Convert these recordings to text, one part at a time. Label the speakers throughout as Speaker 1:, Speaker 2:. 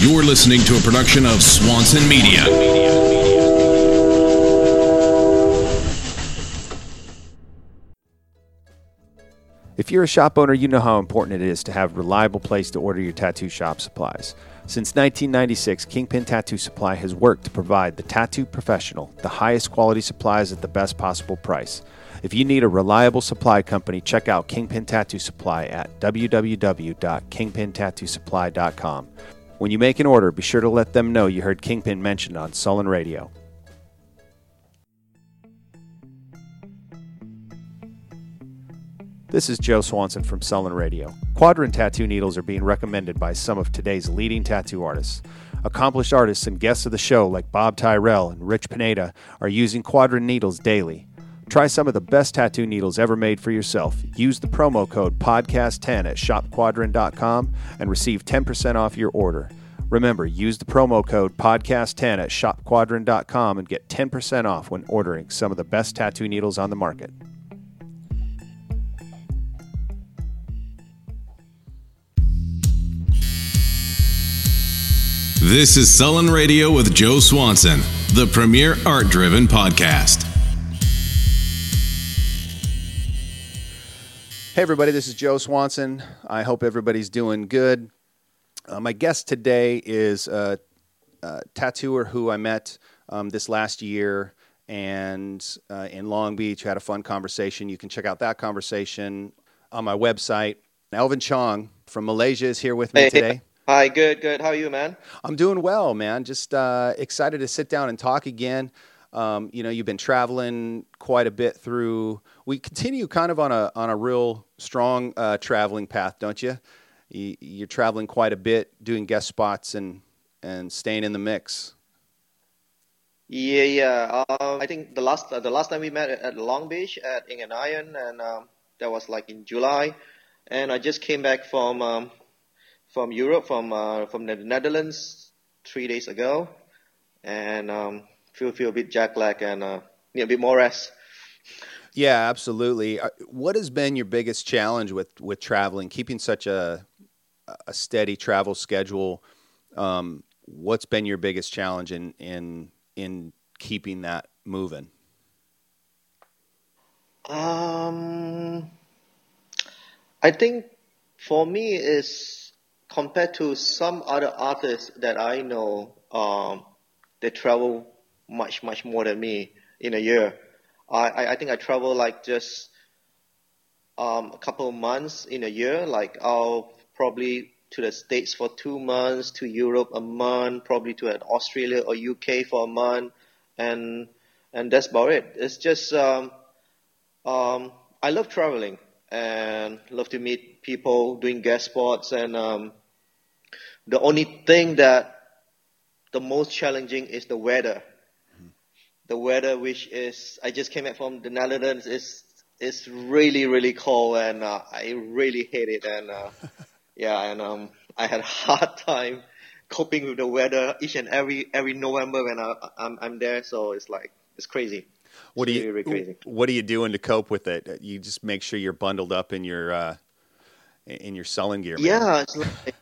Speaker 1: You're listening to a production of Swanson Media.
Speaker 2: If you're a shop owner, you know how important it is to have a reliable place to order your tattoo shop supplies. Since 1996, Kingpin Tattoo Supply has worked to provide the tattoo professional the highest quality supplies at the best possible price. If you need a reliable supply company, check out Kingpin Tattoo Supply at www.kingpintattoosupply.com. When you make an order, be sure to let them know you heard Kingpin mentioned on Sullen Radio. This is Joe Swanson from Sullen Radio. Quadrant tattoo needles are being recommended by some of today's leading tattoo artists. Accomplished artists and guests of the show like Bob Tyrrell and Rich Pineda are using Quadrant needles daily. Try some of the best tattoo needles ever made for yourself. Use the promo code PODCAST10 at shopquadrant.com and receive 10% off your order. Remember, use the promo code PODCAST10 at shopquadrant.com and get 10% off when ordering some of the best tattoo needles on the market.
Speaker 1: This is Sullen Radio with Joe Swanson, the premier art driven podcast.
Speaker 2: Hey, everybody, this is Joe Swanson. I hope everybody's doing good. Uh, my guest today is a, a tattooer who I met um, this last year and uh, in Long Beach. Had a fun conversation. You can check out that conversation on my website. Alvin Chong from Malaysia is here with me
Speaker 3: Hey.
Speaker 2: today.
Speaker 3: Hi, good, good. How are you, man?
Speaker 2: I'm doing well, man. Just uh, excited to sit down and talk again. Um, you know, you've been traveling quite a bit through. We continue kind of on a on a real strong uh, traveling path, don't you? you? You're traveling quite a bit, doing guest spots and and staying in the mix.
Speaker 3: Yeah, yeah. Um, I think the last uh, the last time we met at, at Long Beach at Ink and Iron, and um, that was like in July, and I just came back from um, from Europe, from uh, from the Netherlands, three days ago, and um, feel feel a bit jet lag and uh, need a bit more rest.
Speaker 2: Yeah, absolutely. Uh, What has been your biggest challenge with with traveling, keeping such a a steady travel schedule? Um, what's been your biggest challenge in in in keeping that moving?
Speaker 3: Um, I think for me is compared to some other artists that I know, um, they travel much much more than me in a year. I I, think I travel like just um, a couple of months in a year. Like I'll probably to the States for two months, to Europe a month, probably to an Australia or UK for a month, and and that's about it. It's just um, um, I love traveling and love to meet people, doing guest spots, and um, the only thing that the most challenging is the weather. The weather, which is I just came back from the Netherlands, is is really really cold, and uh, I really hate it. And uh, yeah, and um, I had a hard time coping with the weather each and every every November when I, I'm I'm there. So it's like it's crazy.
Speaker 2: What do you
Speaker 3: really, really crazy.
Speaker 2: What are you doing to cope with it? You just make sure you're bundled up in your uh, in your sullen gear. man.
Speaker 3: Yeah, it's like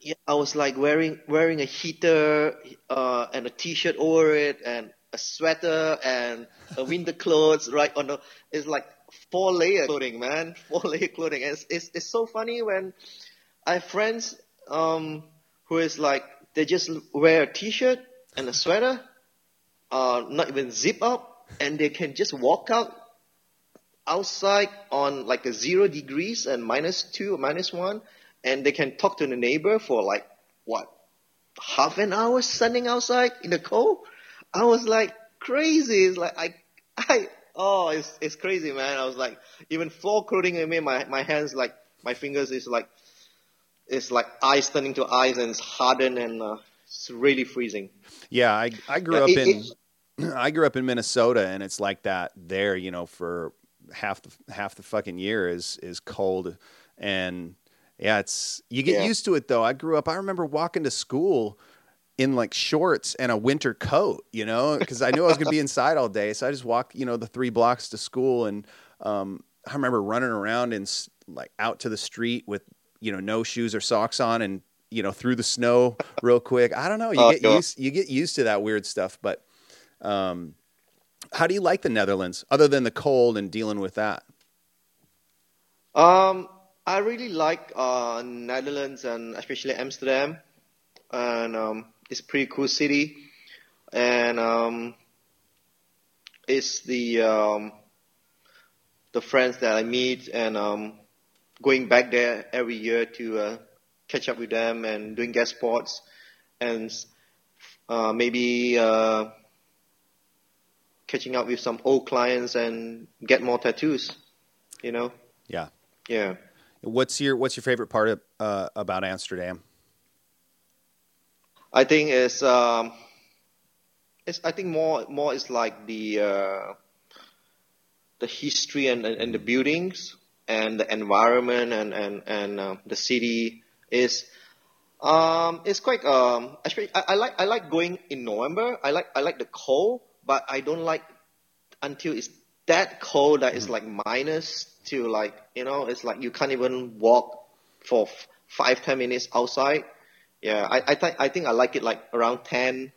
Speaker 3: yeah, I was like wearing wearing a heater uh, and a t-shirt over it and a sweater and a winter clothes right on the it's like four layer clothing, man. Four layer clothing. It's, it's it's so funny when I have friends um who is like they just wear a t-shirt and a sweater, uh not even zip up and they can just walk out outside on like a zero degrees and minus two or minus one, and they can talk to the neighbor for like what half an hour standing outside in the cold. I was like crazy. It's like I I oh it's it's crazy man. I was like even floor clothing I mean my my hands like my fingers is like it's like ice turning to ice and it's hardened and uh, it's really freezing.
Speaker 2: Yeah, I I grew
Speaker 3: Yeah,
Speaker 2: up
Speaker 3: it-
Speaker 2: in I grew up in Minnesota, and it's like that there. You know, for half the half the fucking year is is cold, and yeah, it's you get
Speaker 3: Yeah.
Speaker 2: used to it though. I grew up. I remember walking to school in like shorts and a winter coat, you know, because I knew I was going to be inside all day. So I just walked, you know, the three blocks to school, and um, I remember running around and like out to the street with you know no shoes or socks on, and you know through the snow real quick. I don't know. You
Speaker 3: Oh,
Speaker 2: get
Speaker 3: sure.
Speaker 2: used you get used to that weird stuff. But um, how do you like the Netherlands other than the cold and dealing with that?
Speaker 3: Um, I really like uh, Netherlands and especially Amsterdam, and um, it's a pretty cool city, and um, it's the um, the friends that I meet and um, going back there every year to uh, catch up with them and doing guest spots, and uh, maybe uh, catching up with some old clients and get more tattoos, you know.
Speaker 2: Yeah.
Speaker 3: Yeah.
Speaker 2: What's your What's your favorite part of, uh, about Amsterdam?
Speaker 3: I think it's um, it's I think more more is like the uh, the history and, and, and the buildings and the environment and and and uh, the city is um it's quite um actually I, I like I like going in November. I like I like the cold, but I don't like until it's that cold that it's like minus to like you know it's like you can't even walk for f- five ten minutes outside. Yeah, I I think I think I like it like around ten.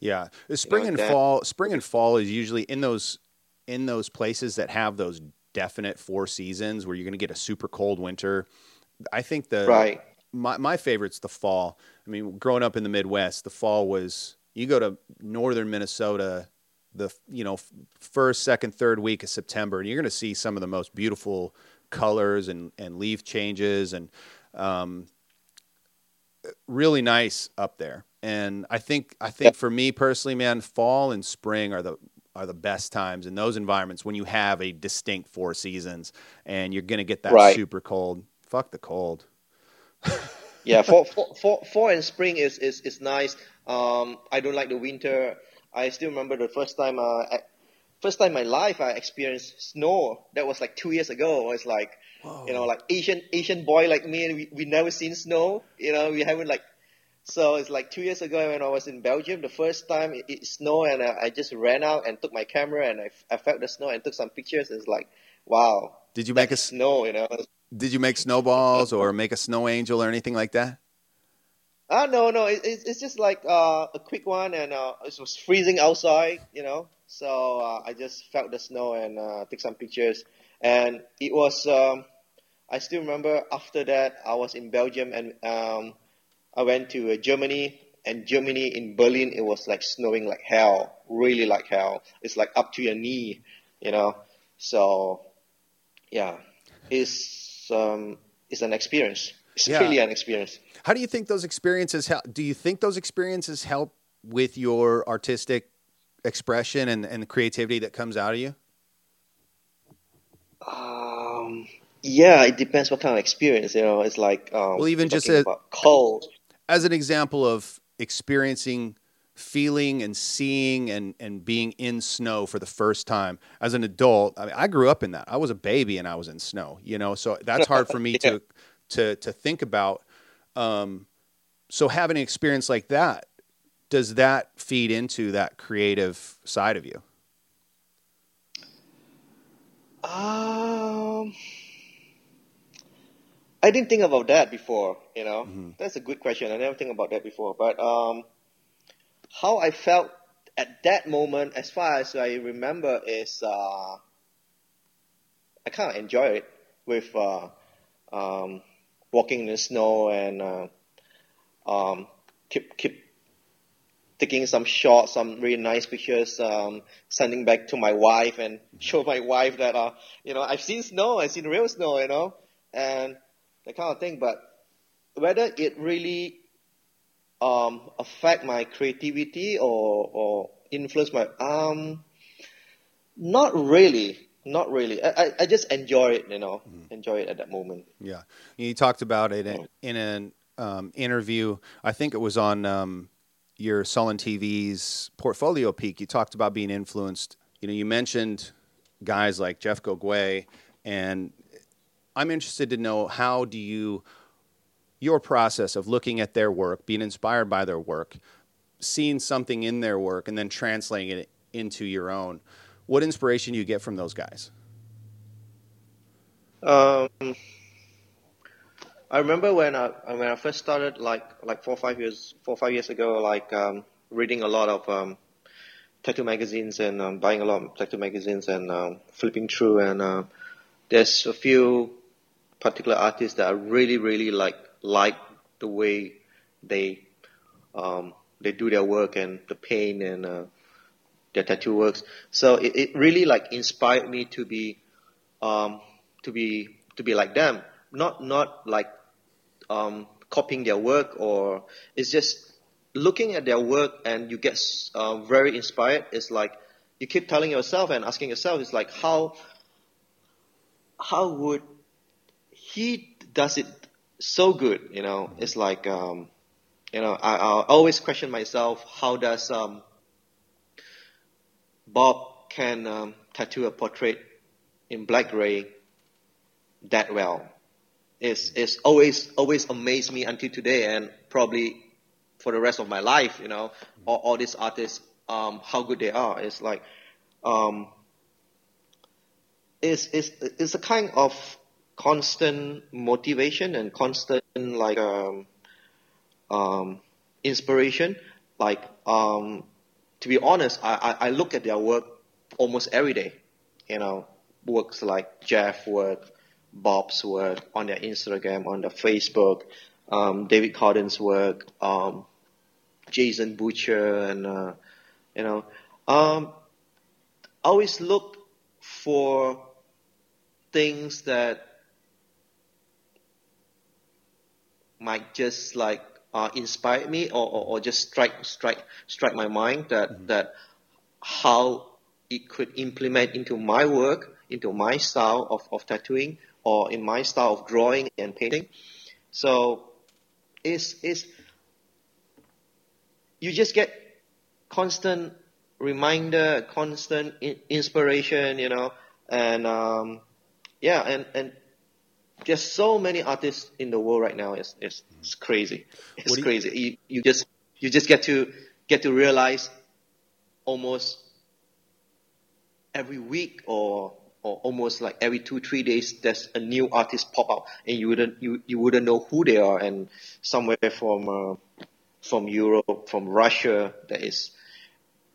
Speaker 2: Yeah, spring
Speaker 3: like
Speaker 2: and
Speaker 3: that.
Speaker 2: fall. Spring and fall is usually in those in those places that have those definite four seasons where you're going to get a super cold winter. I think the
Speaker 3: Right.
Speaker 2: my my favorite's the fall. I mean, growing up in the Midwest, the fall was you go to northern Minnesota, the you know first, second, third week of September, and you're going to see some of the most beautiful colors and and leaf changes and um, really nice up there. And I think I think for me personally, man, fall and spring are the are the best times in those environments when you have a distinct four seasons and you're going to get that
Speaker 3: Right.
Speaker 2: super cold. Fuck the cold.
Speaker 3: Yeah, for for fall and spring is is is nice. Um, I don't like the winter. I still remember the first time uh, I, first time in my life I experienced snow. That was like two years ago. It's like you know, like Asian Asian boy like me, we we never seen snow. You know, we haven't like. So it's like two years ago when I was in Belgium. The first time it, it snowed, and I, I just ran out and took my camera and I, I felt the snow and took some pictures. It's like, wow,
Speaker 2: Did you make a
Speaker 3: snow? You know,
Speaker 2: did you make snowballs or make a snow angel or anything like that?
Speaker 3: Ah, no, no, it, it's it's just like uh, a quick one, and uh, it was freezing outside, you know. So uh, I just felt the snow and uh, took some pictures, and it was. Um, I still remember after that I was in Belgium and um, I went to uh, Germany, and Germany in Berlin it was like snowing like hell, really like hell. It's like up to your knee, you know. So yeah, it's um, it's an experience. It's
Speaker 2: Yeah.
Speaker 3: really an experience.
Speaker 2: How do you think those experiences help? Do you think those experiences help with your artistic expression and, and the creativity that comes out of you?
Speaker 3: Um, yeah, it depends what kind of experience. You know, it's like um,
Speaker 2: Well, even just a-
Speaker 3: cold.
Speaker 2: As an example of experiencing, feeling, and seeing and, and being in snow for the first time as an adult, I mean, I grew up in that. I was a baby and I was in snow, you know, so that's hard for me to, to, to think about. Um, so having an experience like that, does that feed into that creative side of you?
Speaker 3: Um, I didn't think about that before. You know,
Speaker 2: Mm-hmm.
Speaker 3: that's a good question. I never think about that before. But um, how I felt at that moment, as far as I remember, is uh, I kind of enjoy it with uh, um, walking in the snow and uh, um, keep keep taking some shots, some really nice pictures, um, sending back to my wife and show my wife that uh, you know I've seen snow, I've seen real snow, you know, and that kind of thing. But whether it really um, affect my creativity or or influence my um, not really, not really. I, I, just enjoy it, you know, enjoy it at that moment.
Speaker 2: Yeah, you talked about it in, in an um, interview. I think it was on um, your Sullen TV's portfolio peak. You talked about being influenced. You know, you mentioned guys like Jeff Gogue, and I'm interested to know how do you your process of looking at their work, being inspired by their work, seeing something in their work, and then translating it into your own. What inspiration do you get from those guys?
Speaker 3: Um, I remember when I when I first started, like like four or five years four or five years ago, like um, reading a lot of um, tattoo magazines and um, buying a lot of tattoo magazines and um, flipping through, and uh, there's a few particular artists that I really really like like the way they um, they do their work and the paint and uh, their tattoo works. So it, it really like inspired me to be um, to be to be like them. Not not like um, copying their work or it's just looking at their work and you get uh, very inspired. It's like you keep telling yourself and asking yourself, it's like how how would he does it so good? You know, it's like um, you know I, I always question myself, how does um, Bob can um, tattoo a portrait in black gray that well. It's, it's always, always amazed me until today and probably for the rest of my life, you know, all, all these artists, um, how good they are. It's like, um, it's, it's, it's a kind of constant motivation and constant, like, um, um, inspiration. Like, um, to be honest, I, I, I look at their work almost every day, you know, works like Jeff work, Bob's work on their Instagram, on their Facebook, um, David Corden's work, um, Jason Butcher, and uh, you know, um, always look for things that might just like uh, inspire me or, or, or, just strike strike strike my mind that mm-hmm. that how it could implement into my work, into my style of, of tattooing, or in my style of drawing and painting. So it's, it's, you just get constant reminder, constant inspiration, you know, and, um, yeah, and, and just so many artists in the world right now. It's, it's, it's crazy. It's you, crazy. You, you just, you just get to, get to realize almost every week or or almost like every two three days there's a new artist pop up and you wouldn't you, you wouldn't know who they are and somewhere from uh, from Europe from Russia that is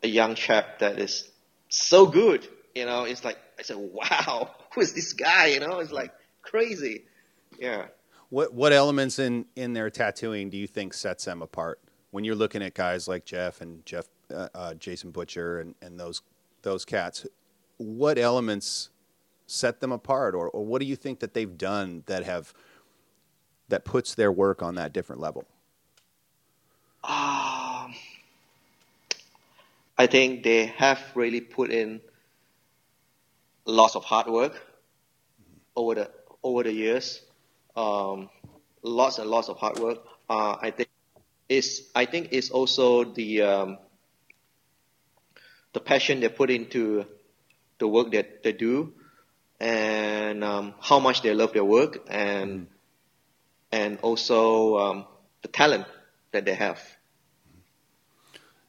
Speaker 3: a young chap that is so good you know it's like I said wow who is this guy you know it's like crazy. Yeah.
Speaker 2: What what elements in in their tattooing do you think sets them apart? When you're looking at guys like Jeff and Jeff uh, uh, Jason Butcher and and those those cats what elements set them apart, or, or what do you think that they've done that have that puts their work on that different level?
Speaker 3: Um, I think they have really put in lots of hard work over the over the years. Um, lots and lots of hard work. Uh, I think is I think it's also the um, the passion they put into the work that they do and um, how much they love their work and mm. and also um, the talent that they have.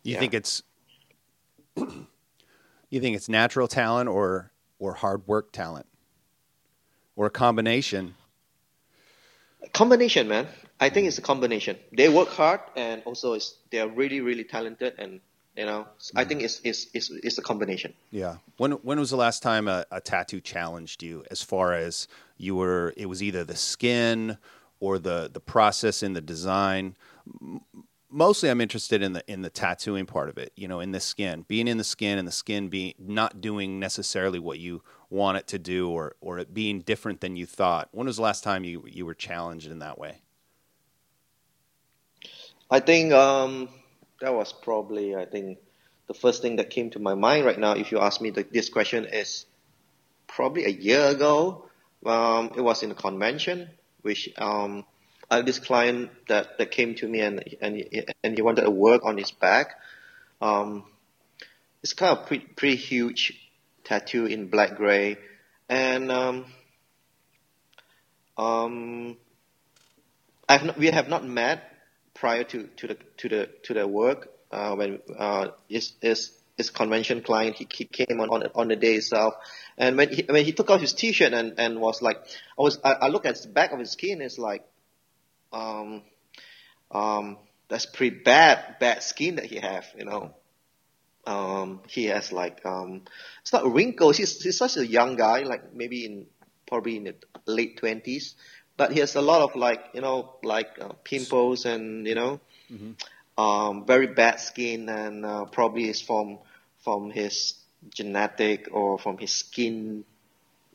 Speaker 2: You yeah. think it's you think it's natural talent or or hard work talent or a combination?
Speaker 3: A combination, man. I think it's a combination. They work hard and also they are really really talented and you know, I think it's it's it's, it's a combination.
Speaker 2: Yeah. When when was the last time a, a tattoo challenged you? As far as you were, it was either the skin or the the process in the design. Mostly, I'm interested in the in the tattooing part of it. You know, in the skin, being in the skin, and the skin being not doing necessarily what you want it to do, or or it being different than you thought. When was the last time you you were challenged in that way?
Speaker 3: I think um, that was probably, I think, the first thing that came to my mind right now. If you ask me the, this question, is probably a year ago. Um, it was in a convention, which um, I had this client that, that came to me and and and he wanted to work on his back. Um, it's kind of pretty, pretty huge tattoo in black gray, and um, um, I've not, we have not met, prior to, to the to the to the work uh, when uh, his, his his convention client he, he came on, on on the day itself and when he when he took out his t-shirt and, and was like I was I, I look at the back of his skin it's like um, um, that's pretty bad, bad skin that he have, you know. Um, he has like, um, it's not wrinkles. He's, he's such a young guy, like maybe in, probably in the late twenties, but he has a lot of like, you know, like uh, pimples and, you know, mm-hmm. um, very bad skin and, uh, probably is from, from his genetic or from his skin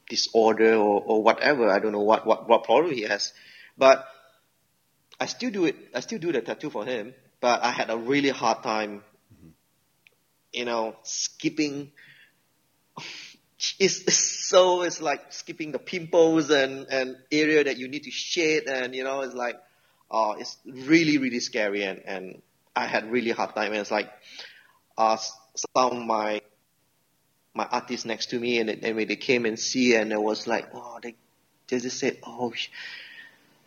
Speaker 3: disorder or, or whatever. I don't know what, what, what problem he has, but I still do it. I still do the tattoo for him, but I had a really hard time. You know, skipping. It's, it's, so it's like skipping the pimples and and area that you need to shade and you know it's like uh it's really really scary and and I had really hard time and it's like uh some of my my artists next to me and, and when they came and see and it was like oh they they just said oh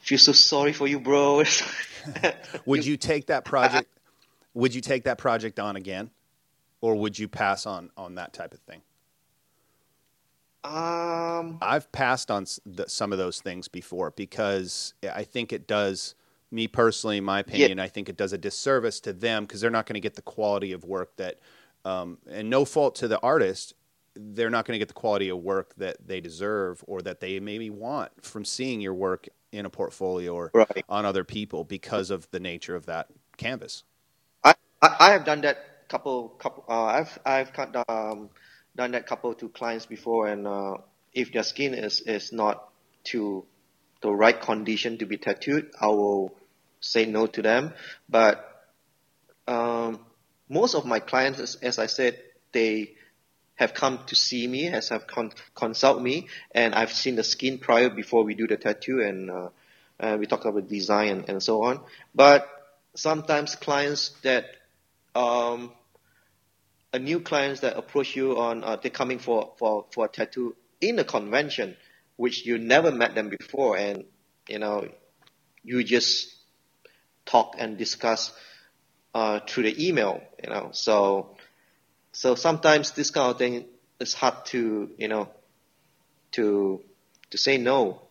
Speaker 3: feel so sorry for you, bro.
Speaker 2: would you take that project? would you take that project on again, or would you pass on on that type of thing?
Speaker 3: Um,
Speaker 2: I've passed on some of those things before because I think it does. Me personally, in my opinion, yeah. I think it does a disservice to them because they're not going to get the quality of work that, um, and no fault to the artist, they're not going to get the quality of work that they deserve or that they maybe want from seeing your work in a portfolio or right. on other people because of the nature of that canvas.
Speaker 3: I, I, have done that couple couple. Uh, I've I've um, done that couple to clients before, and uh, if their skin is is not to the right condition to be tattooed, I will say no to them. But um, most of my clients, as, as I said, they have come to see me, has have con- consult me, and I've seen the skin prior before we do the tattoo, and uh, uh, we talk about design and, and, so on. But sometimes clients that um, a new clients that approach you on uh, they're coming for, for, for a tattoo in a convention, which you never met them before, and you know you just talk and discuss uh, through the email, you know. So so sometimes this kind of thing is hard to, you know, to to say no.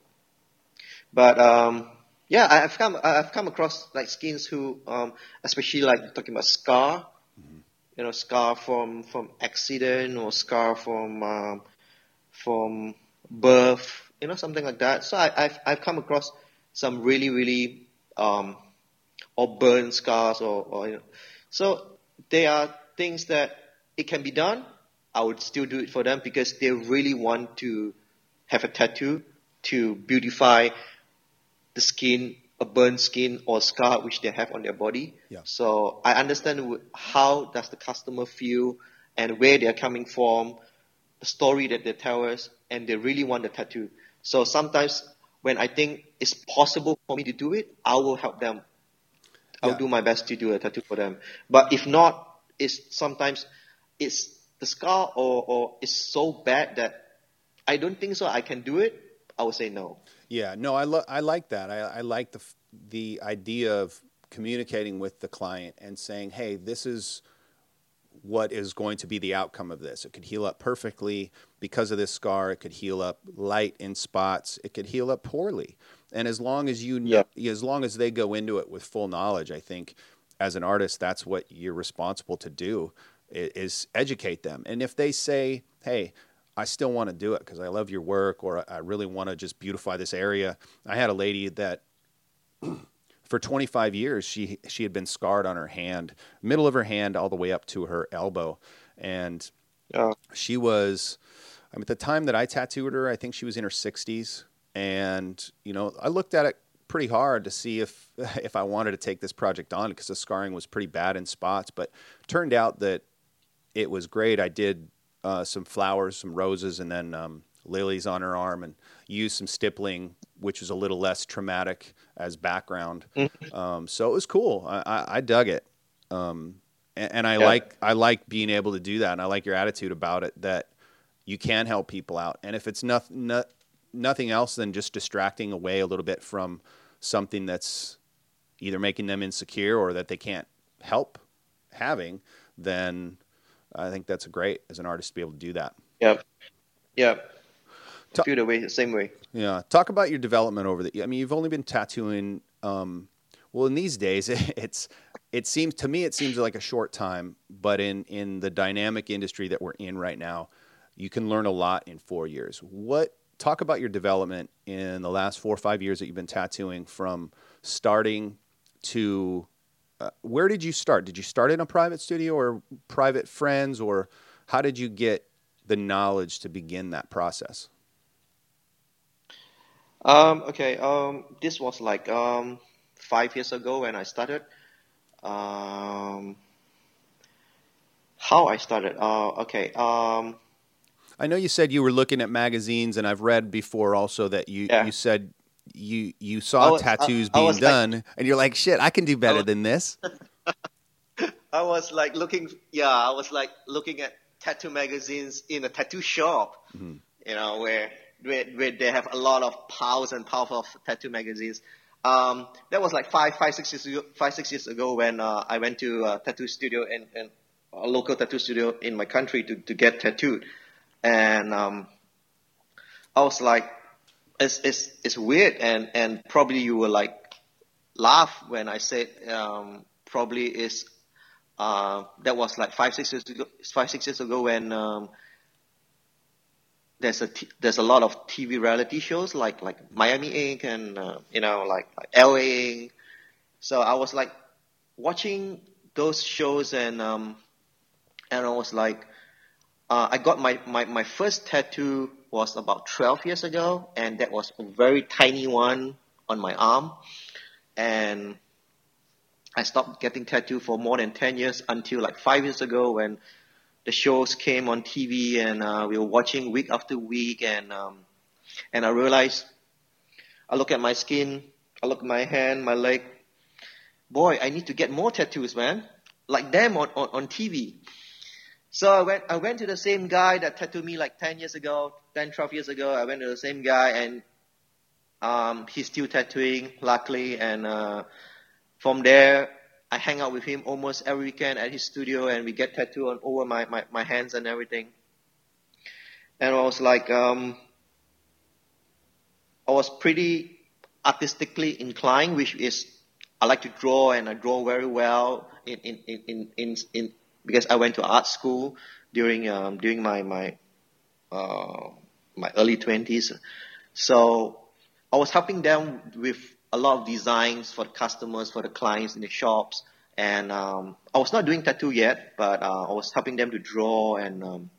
Speaker 3: But um, yeah, I've come I've come across like skins who, um, especially like talking about scar, mm-hmm. you know, scar from from accident or scar from um, from birth, you know, something like that. So I, have I've come across some really really um, or burn scars or, or you know, so they are things that it can be done, I would still do it for them because they really want to have a tattoo to beautify the skin, a burnt skin or scar which they have on their body.
Speaker 2: Yeah.
Speaker 3: So I understand how does the customer feel and where they're coming from, the story that they tell us, and they really want the tattoo. So sometimes when I think it's possible for me to do it, I will help them. I'll yeah. do my best to do a tattoo for them. But if not, it's sometimes it's the scar or, or is so bad that I don't think so I can do it, I would say no.
Speaker 2: Yeah, no, I, lo- I like that. I, I like the, the idea of communicating with the client and saying, hey, this is what is going to be the outcome of this. It could heal up perfectly because of this scar. It could heal up light in spots. It could heal up poorly. And as long as you, yeah. as long as they go into it with full knowledge, I think as an artist, that's what you're responsible to do is educate them. And if they say, hey, I still want to do it because I love your work or I really want to just beautify this area. I had a lady that for 25 years she she had been scarred on her hand, middle of her hand all the way up to her elbow. And yeah. she was I mean, at the time that I tattooed her, I think she was in her 60s and you know, I looked at it pretty hard to see if if I wanted to take this project on because the scarring was pretty bad in spots, but turned out that it was great. I did uh, some flowers, some roses, and then um, lilies on her arm, and used some stippling, which was a little less traumatic as background. Mm-hmm. Um, so it was cool. I, I, I dug it, um, and, and, I yeah. like I like being able to do that, and I like your attitude about it that you can help people out, and if it's not, not nothing else than just distracting away a little bit from something that's either making them insecure or that they can't help having, then I think that's great as an artist to be able to do that.
Speaker 3: Yep. Yep. Ta- the way the same way.
Speaker 2: Yeah. Talk about your development over the. I mean, you've only been tattooing. Um, well, in these days, it's it seems to me it seems like a short time, but in in the dynamic industry that we're in right now, you can learn a lot in four years. What talk about your development in the last four or five years that you've been tattooing from starting to uh, where did you start? Did you start in a private studio or private friends, or how did you get the knowledge to begin that process?
Speaker 3: Um, okay, um, this was like um, five years ago when I started. Um, how I started? Uh, okay. Um,
Speaker 2: I know you said you were looking at magazines, and I've read before also that you yeah. you said you you saw was, tattoos I, being I done, like, and you're like, shit, I can do better was, than this.
Speaker 3: I was like looking, yeah, I was like looking at tattoo magazines in a tattoo shop, mm-hmm. you know, where, where where they have a lot of piles and piles of tattoo magazines. Um, that was like five, five, six years ago. Five, six years ago when uh, I went to a tattoo studio in, in a local tattoo studio in my country to, to get tattooed, and um, I was like, it's it's it's weird, and and probably you will like laugh when I said um, probably is uh, that was like five six years ago, five six years ago when um, there's a t- there's a lot of TV reality shows like like Miami Ink and uh, you know like, like LA Ink. So I was like watching those shows and um, and I was like uh, I got my, my, my first tattoo was about 12 years ago and that was a very tiny one on my arm and I stopped getting tattooed for more than 10 years until like five years ago when the shows came on TV and uh, we were watching week after week and um, and I realized I look at my skin, I look at my hand, my leg. Boy, I need to get more tattoos, man. Like them on, on, on TV. So I went I went to the same guy that tattooed me like 10 years ago, 10, 12 years ago. I went to the same guy and um, he's still tattooing, luckily. And uh, from there, I hang out with him almost every weekend at his studio, and we get tattooed on over my, my, my hands and everything. And I was like, um, I was pretty artistically inclined, which is I like to draw, and I draw very well in in in in, in because I went to art school during um, during my my uh, my early twenties. So I was helping them with a lot of designs for the customers, for the clients in the shops. And um, I was not doing tattoo yet, but uh, I was helping them to draw and um,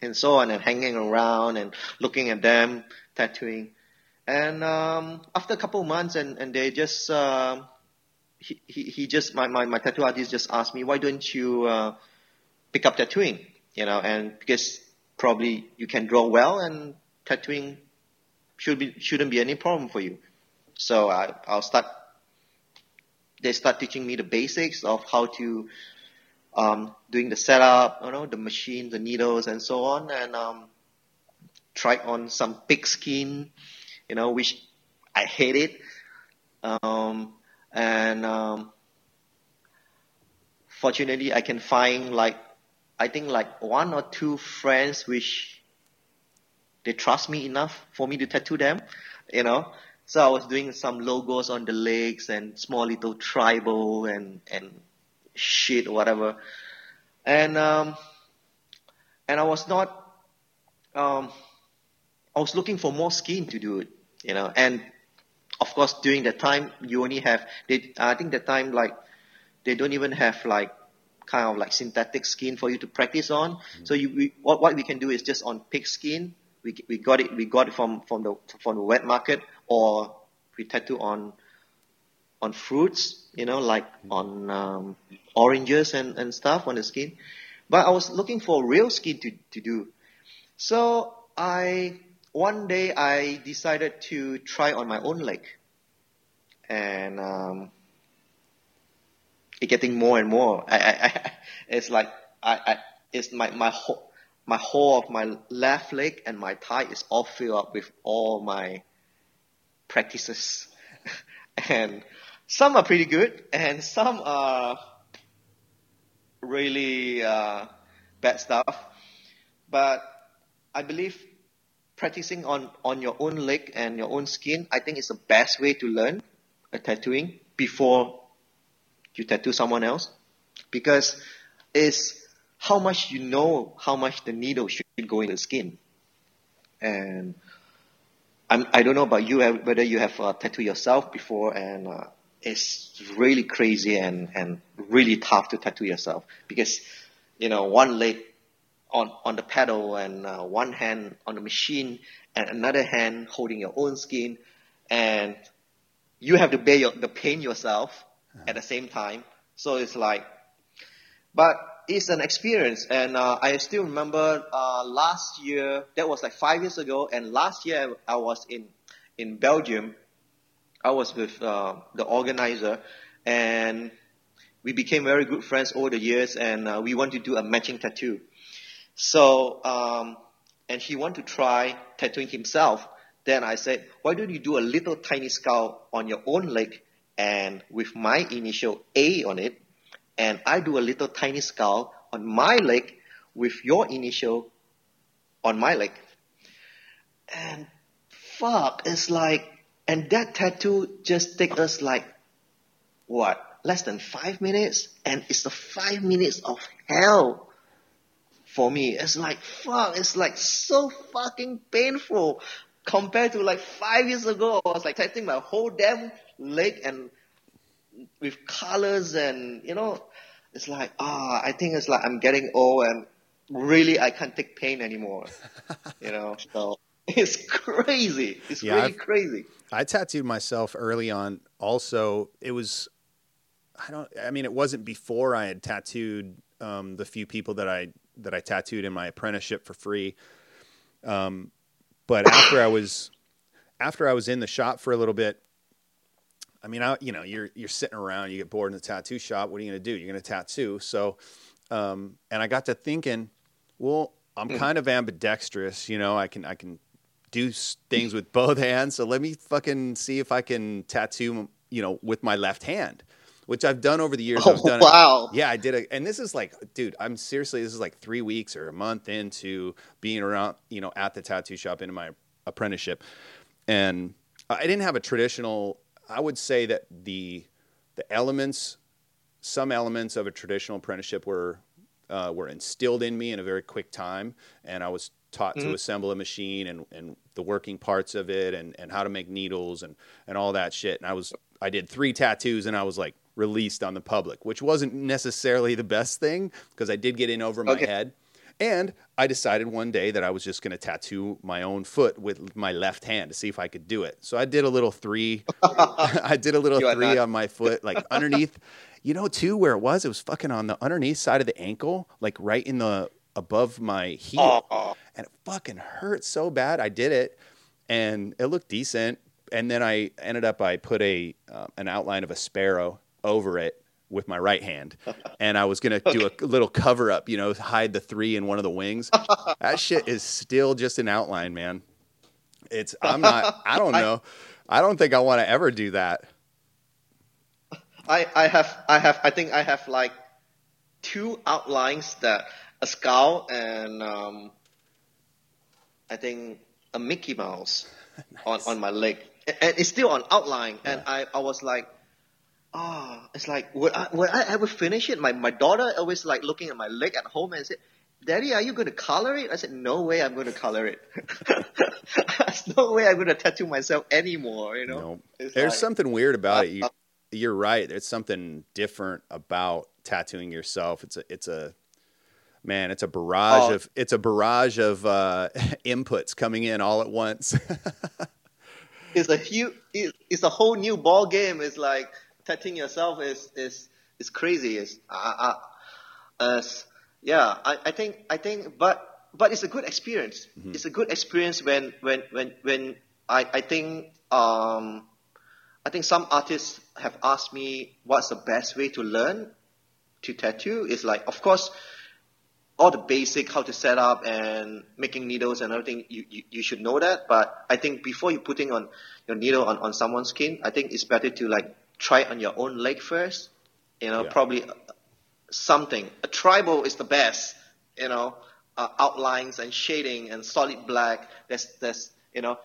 Speaker 3: and so on, and hanging around and looking at them tattooing. And um, after a couple of months, and, and they just uh, he, he, he just my, my, my tattoo artist just asked me, why don't you uh, pick up tattooing? You know, and because probably you can draw well, and tattooing should be shouldn't be any problem for you. So I, I'll start. They start teaching me the basics of how to um, doing the setup, you know, the machine, the needles, and so on, and um, tried on some pig skin, you know, which I hate it. Um, and um, fortunately, I can find like I think like one or two friends which they trust me enough for me to tattoo them, you know. So I was doing some logos on the legs and small little tribal and and shit whatever, and um, and I was not um, I was looking for more skin to do it, you know, and of course during that time you only have they I think that time like they don't even have like kind of like synthetic skin for you to practice on. Mm-hmm. So you we, what what we can do is just on pig skin we, we got it we got it from from the from the wet market or we tattoo on on fruits you know like on um, oranges and, and stuff on the skin but I was looking for real skin to, to do so I one day I decided to try on my own leg and um, it getting more and more I, I, I it's like I, I it's my my whole my whole of my left leg and my thigh is all filled up with all my practices. and some are pretty good and some are really uh, bad stuff. But I believe practicing on, on your own leg and your own skin, I think it's the best way to learn a tattooing before you tattoo someone else. Because it's how much you know how much the needle should go in the skin. And I'm, I don't know about you, whether you have uh, tattooed yourself before, and uh, it's really crazy and, and really tough to tattoo yourself because, you know, one leg on, on the pedal and uh, one hand on the machine and another hand holding your own skin and you have to bear your, the pain yourself at the same time. So it's like, but it's an experience and uh, I still remember uh, last year, that was like five years ago and last year I was in, in Belgium. I was with uh, the organizer and we became very good friends over the years and uh, we want to do a matching tattoo. So, um, and he wanted to try tattooing himself. Then I said, why don't you do a little tiny skull on your own leg and with my initial A on it, and I do a little tiny skull on my leg with your initial on my leg. And fuck, it's like, and that tattoo just take us like, what, less than five minutes? And it's the five minutes of hell for me. It's like, fuck, it's like so fucking painful compared to like five years ago. I was like tattooing my whole damn leg and with colors and, you know, it's like, ah, I think it's like I'm getting old and really I can't take pain anymore. you know, so it's crazy. It's yeah, really I've, crazy.
Speaker 2: I tattooed myself early on. Also, it was, I don't, I mean, it wasn't before I had tattooed um, the few people that I that I tattooed in my apprenticeship for free. Um, but after I was after I was in the shop for a little bit, I mean, I, you know, you're you're sitting around, you get bored in the tattoo shop. What are you going to do? You're going to tattoo. So, um, and I got to thinking, well, I'm hmm. kind of ambidextrous. You know, I can I can do things with both hands. So let me fucking see if I can tattoo, you know, with my left hand which I've done over the years.
Speaker 3: Oh,
Speaker 2: I've done
Speaker 3: wow.
Speaker 2: It. Yeah, I did it. And this is like, dude, I'm seriously, this is like three weeks or a month into being around, you know, at the tattoo shop into my apprenticeship. And I didn't have a traditional, I would say that the, the elements, some elements of a traditional apprenticeship were, uh, were instilled in me in a very quick time. And I was taught mm-hmm. to assemble a machine and, and the working parts of it and, and how to make needles and, and all that shit. And I was, I did three tattoos and I was like, released on the public, which wasn't necessarily the best thing because I did get in over my okay. head. And I decided one day that I was just going to tattoo my own foot with my left hand to see if I could do it. So I did a little three. I did a little three on my foot, like underneath. You know, too, where it was, it was fucking on the underneath side of the ankle, like right in the above my heel, oh. and it fucking hurt so bad. I did it, and it looked decent. And then I ended up, I put a uh, an outline of a sparrow over it with my right hand, and I was gonna okay. do a little cover up, you know, hide the three in one of the wings. that shit is still just an outline, man. It's I'm not. I don't know. I, I don't think I want to ever do that.
Speaker 3: I I have I have I think I have like two outlines that a skull and um, I think a Mickey Mouse nice. on on my leg, and it's still on outline, yeah. and I I was like oh, it's like, would I, would I ever finish it? My, my daughter always like looking at my leg at home and said, Daddy, are you going to color it? I said, no way I'm going to color it. There's no way I'm going to tattoo myself anymore, you know? No.
Speaker 2: There's like, something weird about uh, it. You, you're right. There's something different about tattooing yourself. It's a, it's a, man, it's a barrage oh. of, it's a barrage of, uh, inputs coming in all at once.
Speaker 3: it's a huge, it's a whole new ball game. It's like, tattooing yourself is is is crazy. Is uh, uh, yeah, I, I think I think, but but it's a good experience. Mm-hmm. It's a good experience when when when when I I think um I think some artists have asked me what's the best way to learn to tattoo. It's like of course all the basic how to set up and making needles and everything you, you, you should know that but i think before you putting on your needle on, on someone's skin i think it's better to like try it on your own leg first. You know, yeah. probably something. A tribal is the best. You know, uh, outlines and shading and solid black. That's that's you know,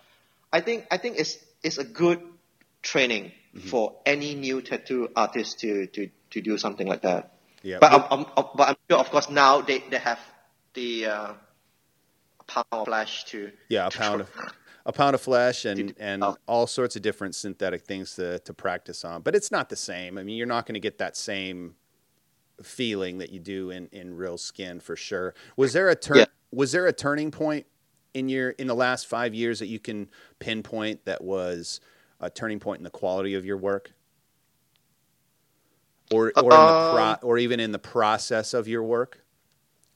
Speaker 3: I think, I think it's, it's a good training mm-hmm. for any new tattoo artist to, to, to do something like that.
Speaker 2: Yeah.
Speaker 3: But, I'm, I'm, but I'm sure, of course, now they, they have the uh, pound of flesh to.
Speaker 2: Yeah, a pound of. A pound of flesh and, and oh. all sorts of different synthetic things to, to practice on. But it's not the same. I mean, you're not going to get that same feeling that you do in, in real skin for sure. Was there a turn? Yeah. Was there a turning point in your in the last five years that you can pinpoint that was a turning point in the quality of your work? or or, uh, pro, um, or even in the process of your work,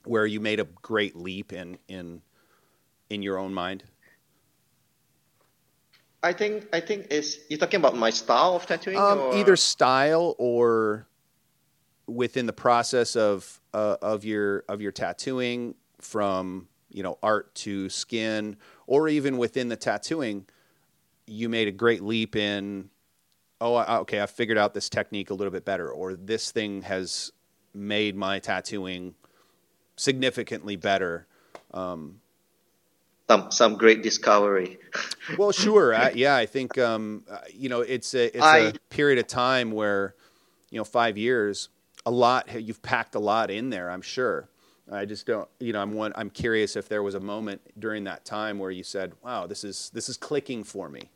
Speaker 2: where you made a great leap in in in your own mind?
Speaker 3: I think I think is you're talking about my style of tattooing,
Speaker 2: um, either style or within the process of uh, of your of your tattooing from you know art to skin, or even within the tattooing, you made a great leap in oh, okay, I figured out this technique a little bit better, or this thing has made my tattooing significantly better. Um,
Speaker 3: some some great discovery.
Speaker 2: well, sure, I, yeah, I think um, uh, you know it's a it's I, a period of time where you know five years, a lot you've packed a lot in there. I'm sure. I just don't, you know, I'm one. I'm curious if there was a moment during that time where you said, "Wow, this is this is clicking for me."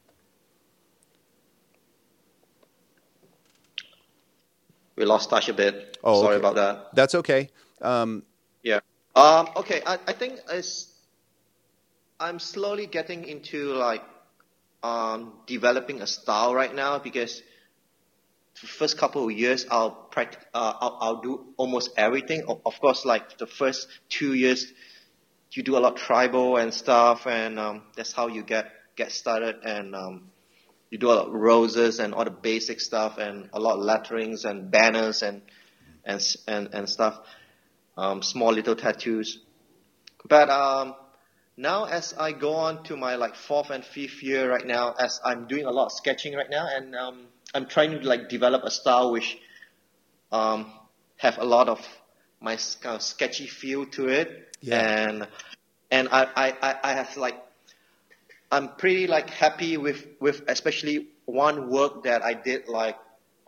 Speaker 3: we lost touch a bit. Oh, Sorry okay. about that.
Speaker 2: That's okay. Um,
Speaker 3: yeah. Um, okay. I, I think it's, I'm slowly getting into like um, developing a style right now because the first couple of years I'll, practice, uh, I'll, I'll do almost everything. Of course, like the first two years, you do a lot tribal and stuff, and um, that's how you get get started. And um, you do a lot of roses and all the basic stuff and a lot of letterings and banners and and and, and stuff, um, small little tattoos. But um, now as I go on to my like fourth and fifth year right now, as I'm doing a lot of sketching right now, and um, I'm trying to like develop a style which um, have a lot of my kind of sketchy feel to it, yeah. and and I, I, I have like I'm pretty like happy with with especially one work that I did like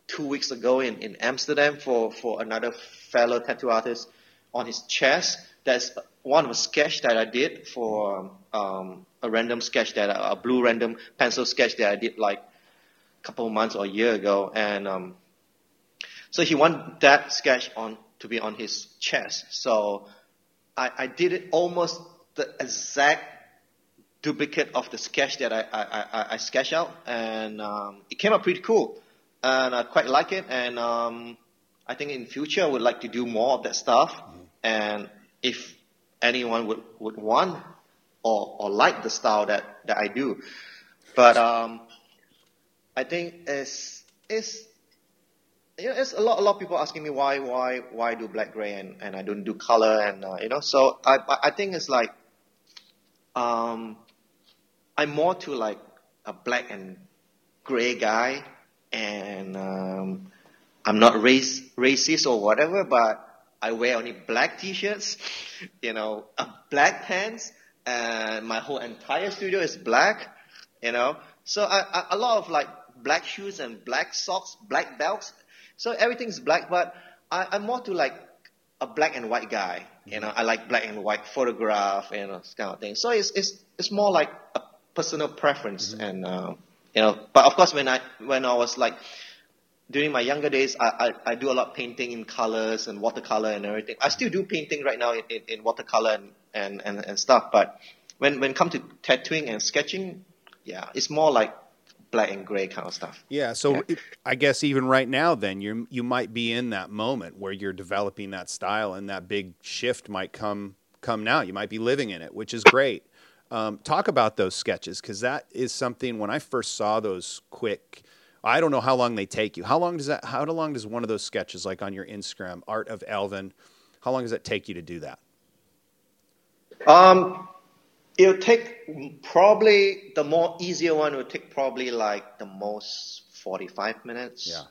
Speaker 3: two weeks ago in, in Amsterdam for, for another fellow tattoo artist on his chest. That's one of a sketch that I did for um, a random sketch that a blue random pencil sketch that I did like a couple of months or a year ago, and um, so he wanted that sketch on to be on his chest. So I, I did it almost the exact duplicate of the sketch that I, I, I, I sketched out, and um, it came out pretty cool, and I quite like it, and um, I think in future I would like to do more of that stuff, mm-hmm. and if anyone would, would want or, or like the style that, that I do, but um, I think it's it's you know, it's a lot a lot of people asking me why why why do black gray and, and I don't do color and uh, you know so I I think it's like um, I'm more to like a black and gray guy, and um, I'm not race racist or whatever, but I wear only black t-shirts, you know, black pants, and my whole entire studio is black, you know. So I, I, a lot of like black shoes and black socks, black belts. So everything's black, but I, I'm more to like a black and white guy. You know, I like black and white photograph, you know, this kind of thing. So it's it's it's more like a personal preference, mm-hmm. and uh, you know. But of course, when I when I was like during my younger days, I, I, I do a lot of painting in colors and watercolor and everything. I still do painting right now in, in, in watercolor and, and, and, and stuff. But when when it comes to tattooing and sketching, yeah, it's more like black and gray kind of stuff.
Speaker 2: Yeah, so yeah. It, I guess even right now, then you you might be in that moment where you're developing that style, and that big shift might come come now. You might be living in it, which is great. Um, talk about those sketches because that is something. When I first saw those quick, I don't know how long they take you. How long does that? How long does one of those sketches, like on your Instagram, Art of Alvin, how long does it take you to do that?
Speaker 3: Um, it'll take probably the more easier one will take probably like the most forty five minutes.
Speaker 2: Yeah.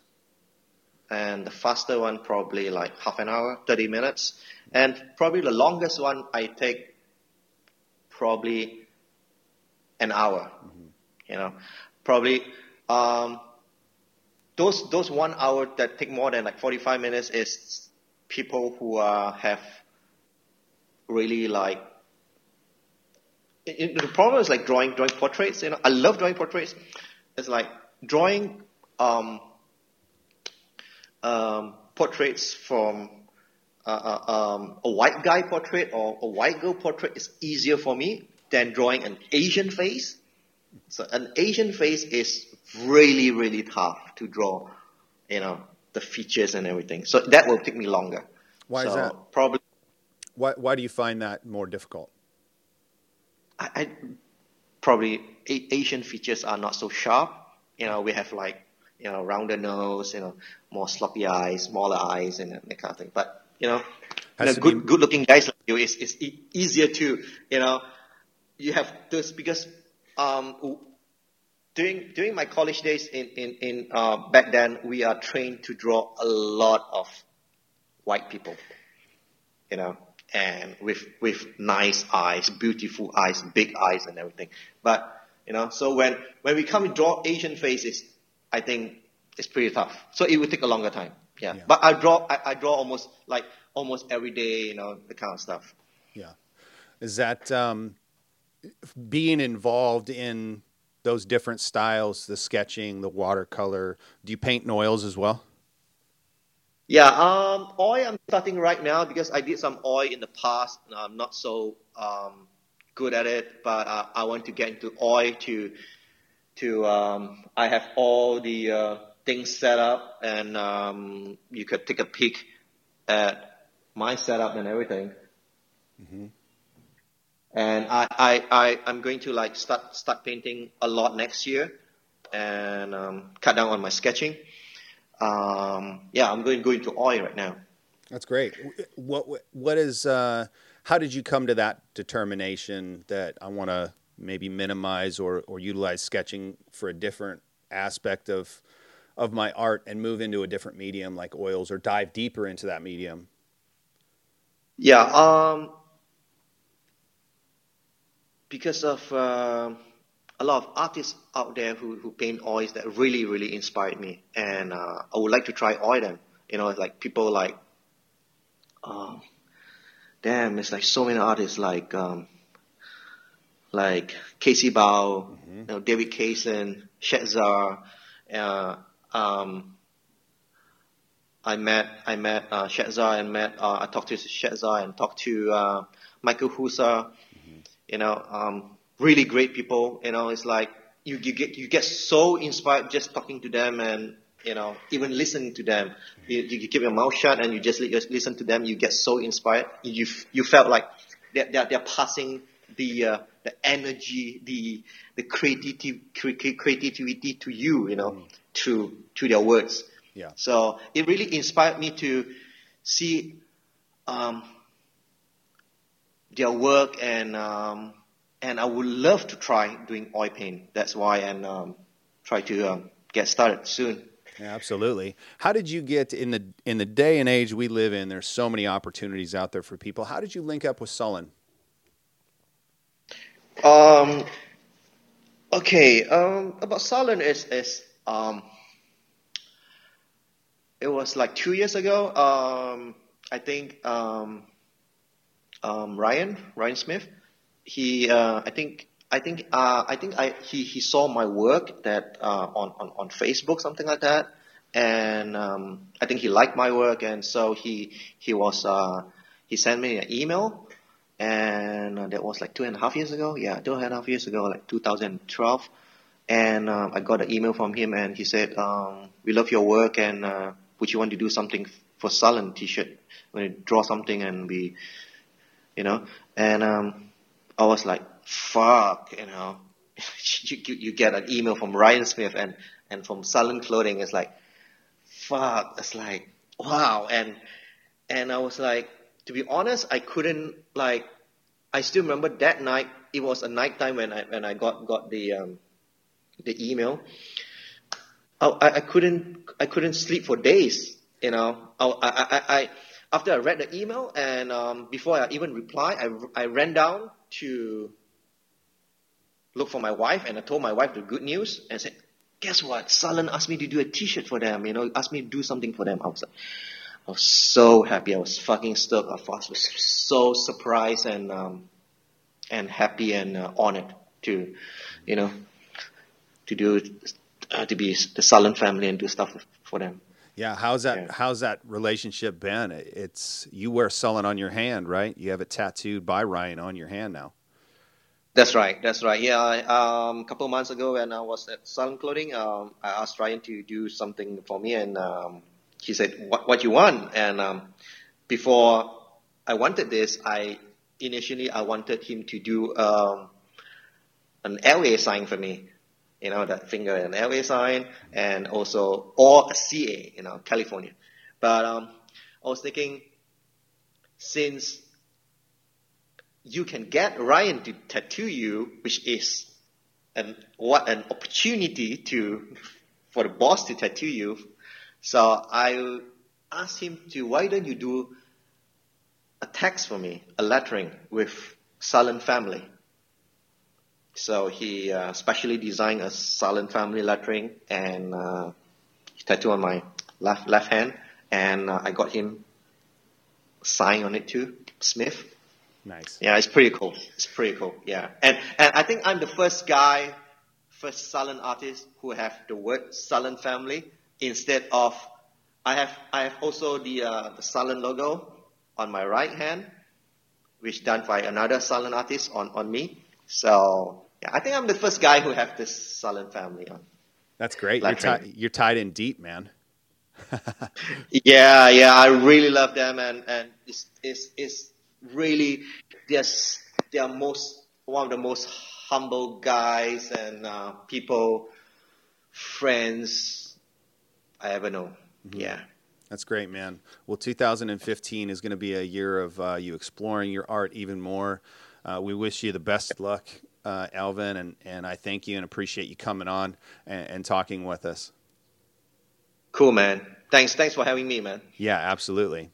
Speaker 3: and the faster one probably like half an hour, 30 minutes, and probably the longest one I take probably an hour. Mm-hmm. You know, probably um, those those one hour that take more than like 45 minutes is people who uh, have really like it, the problem is like drawing drawing portraits. You know, I love drawing portraits. It's like drawing um, um, portraits from uh, uh, um, a white guy portrait or a white girl portrait is easier for me than drawing an Asian face. So an Asian face is really really tough to draw. You know the features and everything. So that will take me longer.
Speaker 2: Why
Speaker 3: so
Speaker 2: is that?
Speaker 3: Probably.
Speaker 2: Why Why do you find that more difficult?
Speaker 3: I, I probably Asian features are not so sharp. You know, we have like you know rounder nose, you know, more sloppy eyes, smaller eyes, and that kind of thing. But you know, you know good be... good looking guys like you is is easier to you know. You have those because um, during during my college days in in in uh, back then we are trained to draw a lot of white people. You know, and with with nice eyes, beautiful eyes, big eyes, and everything. But you know, so when when we come to draw Asian faces, I think it's pretty tough. So it would take a longer time. Yeah, yeah. but I draw I, I, draw almost like almost every day. You know, the kind of stuff.
Speaker 2: Yeah, is that um, being involved in those different styles, the sketching, the watercolor? Do you paint in oils as well?
Speaker 3: Yeah, um, oil I'm starting right now because I did some oil in the past. I'm not so um, good at it, but uh, I want to get into oil to to um, I have all the uh, things set up, and um, you could take a peek at my setup and everything. Mm-hmm. And I, I, I, I'm going to like start start painting a lot next year, and um, cut down on my sketching um, yeah, I'm going going to oil right now.
Speaker 2: That's great. What what is uh, how did you come to that determination that I want to maybe minimize or or utilize sketching for a different aspect of of my art and move into a different medium like oils or dive deeper into that medium?
Speaker 3: Yeah, um, because of uh, a lot of artists out there who, who paint oils that really, really inspired me. And uh, I would like to try oil them. You know, like people like, um, damn, it's like so many artists like, um, like Casey Baugh, mm-hmm. you know, David Kassan, Shetzar, uh, um, I met I met uh, Shetzar and met uh, I talked to Shetzar and talked to uh, Michael Hussar. You know, um, really great people. You know, it's like you, you get you get so inspired just talking to them and you know even listening to them. You, you keep your mouth shut and you just, listen to them. You get so inspired. You you felt like they're they're, they're passing the uh, the energy, the the creativity creativity to you. You know, mm. to to their words.
Speaker 2: Yeah.
Speaker 3: So it really inspired me to see um, their work and um, and I would love to try doing oil paint. That's why and um, try to um, get started soon.
Speaker 2: Yeah, absolutely. How did you get in the in the day and age we live in? There's so many opportunities out there for people. How did you link up with Sullen?
Speaker 3: Um. Okay. Um. About Sullen is is um. It was like two years ago. Um. I think um. Um. Ryan Ryan Smith he uh, I think I think uh, I think I he, he saw my work that uh, on, on on Facebook something like that, and um, I think he liked my work, and so he he was uh, he sent me an email, and uh, that was like two and a half years ago. Yeah, two and a half years ago, like 2012, and uh, I got an email from him, and he said, um, "We love your work, and uh, would you want to do something for Sullen T-shirt? When you draw something, and we, you know, and um, I was like, fuck, you know, you, you get an email from Ryan Smith and, and from Sullen Clothing. It's like, fuck, it's like, wow. And, and I was like, to be honest, I couldn't like, I still remember that night. It was a night time when I, when I got, got the, um, the email. I, I couldn't, I couldn't sleep for days. You know, I, I, I, I, after I read the email and um, before I even reply, I, I ran down to look for my wife and I told my wife the good news and said, guess what? Sullen asked me to do a t-shirt for them, you know, asked me to do something for them. I was I was so happy. I was fucking stoked. I was so surprised and, um, and happy and uh, honored to, you know, to do, uh, to be the Sullen family and do stuff for them.
Speaker 2: Yeah, how's that? Yeah. How's that relationship been? It's you wear Sullen on your hand, right? You have it tattooed by Ryan on your hand now.
Speaker 3: That's right. That's right. Yeah. Um, a couple of months ago, when I was at Sullen Clothing, um, I asked Ryan to do something for me, and um, he said, "What what you want?" And um, before I wanted this, I initially I wanted him to do um, an LA sign for me you know, that finger and LA sign, and also or a CA, you know, California. But um, I was thinking, since you can get Ryan to tattoo you, which is an what an opportunity to for the boss to tattoo you. So I asked him to why don't you do a text for me, a lettering with Sullen family. So he uh, specially designed a Sullen family lettering and uh, tattoo on my left left hand, and uh, I got him sign on it too, Smith.
Speaker 2: Nice.
Speaker 3: Yeah, it's pretty cool. It's pretty cool. Yeah, and and I think I'm the first guy, first Sullen artist who have the word Sullen family instead of I have I have also the uh, the Sullen logo on my right hand, which done by another Sullen artist on on me. So yeah, I think I'm the first guy who have this Sullen family on.
Speaker 2: That's great. You're, ti- you're tied in deep, man.
Speaker 3: yeah, yeah, I really love them, and and it's it's, it's really they're they're most one of the most humble guys and uh, people, friends I ever know. Mm-hmm. Yeah.
Speaker 2: That's great, man. Well, 2015 is going to be a year of uh, you exploring your art even more. Uh, we wish you the best luck uh, Alvin, and, and I thank you and appreciate you coming on and, and talking with us.
Speaker 3: Cool, man. Thanks. Thanks for having me, man.
Speaker 2: Yeah, absolutely.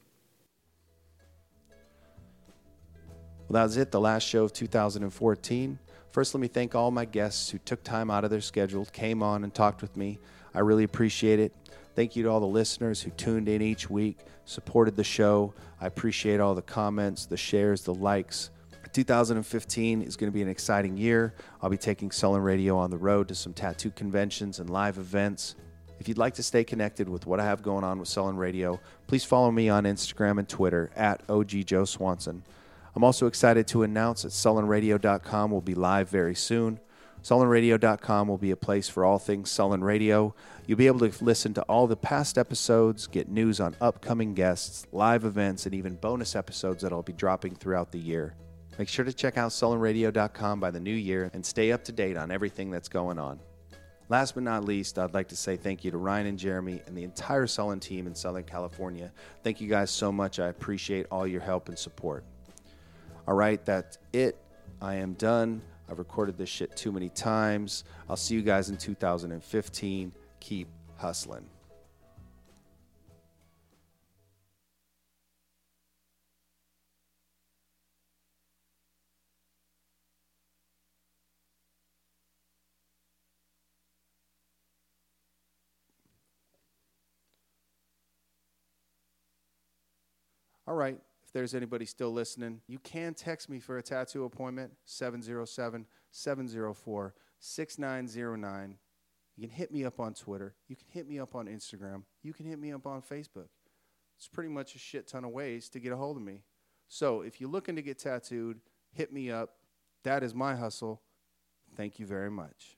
Speaker 2: Well, that was it, the last show of 2014. First, let me thank all my guests who took time out of their schedule, came on, and talked with me. I really appreciate it. Thank you to all the listeners who tuned in each week, supported the show. I appreciate all the comments, the shares, the likes. 2015 is going to be an exciting year. I'll be taking Sullen Radio on the road to some tattoo conventions and live events. If you'd like to stay connected with what I have going on with Sullen Radio, please follow me on Instagram and Twitter at OG Joe Swanson. I'm also excited to announce that SullenRadio.com will be live very soon. SullenRadio.com will be a place for all things Sullen Radio. You'll be able to listen to all the past episodes, get news on upcoming guests, live events, and even bonus episodes that I'll be dropping throughout the year. Make sure to check out SullenRadio.com by the new year and stay up to date on everything that's going on. Last but not least, I'd like to say thank you to Ryan and Jeremy and the entire Sullen team in Southern California. Thank you guys so much. I appreciate all your help and support. All right, that's it. I am done. I've recorded this shit too many times. I'll see you guys in 2015. Keep hustling. All right, if there's anybody still listening, you can text me for a tattoo appointment 707 704 6909. You can hit me up on Twitter. You can hit me up on Instagram. You can hit me up on Facebook. It's pretty much a shit ton of ways to get a hold of me. So if you're looking to get tattooed, hit me up. That is my hustle. Thank you very much.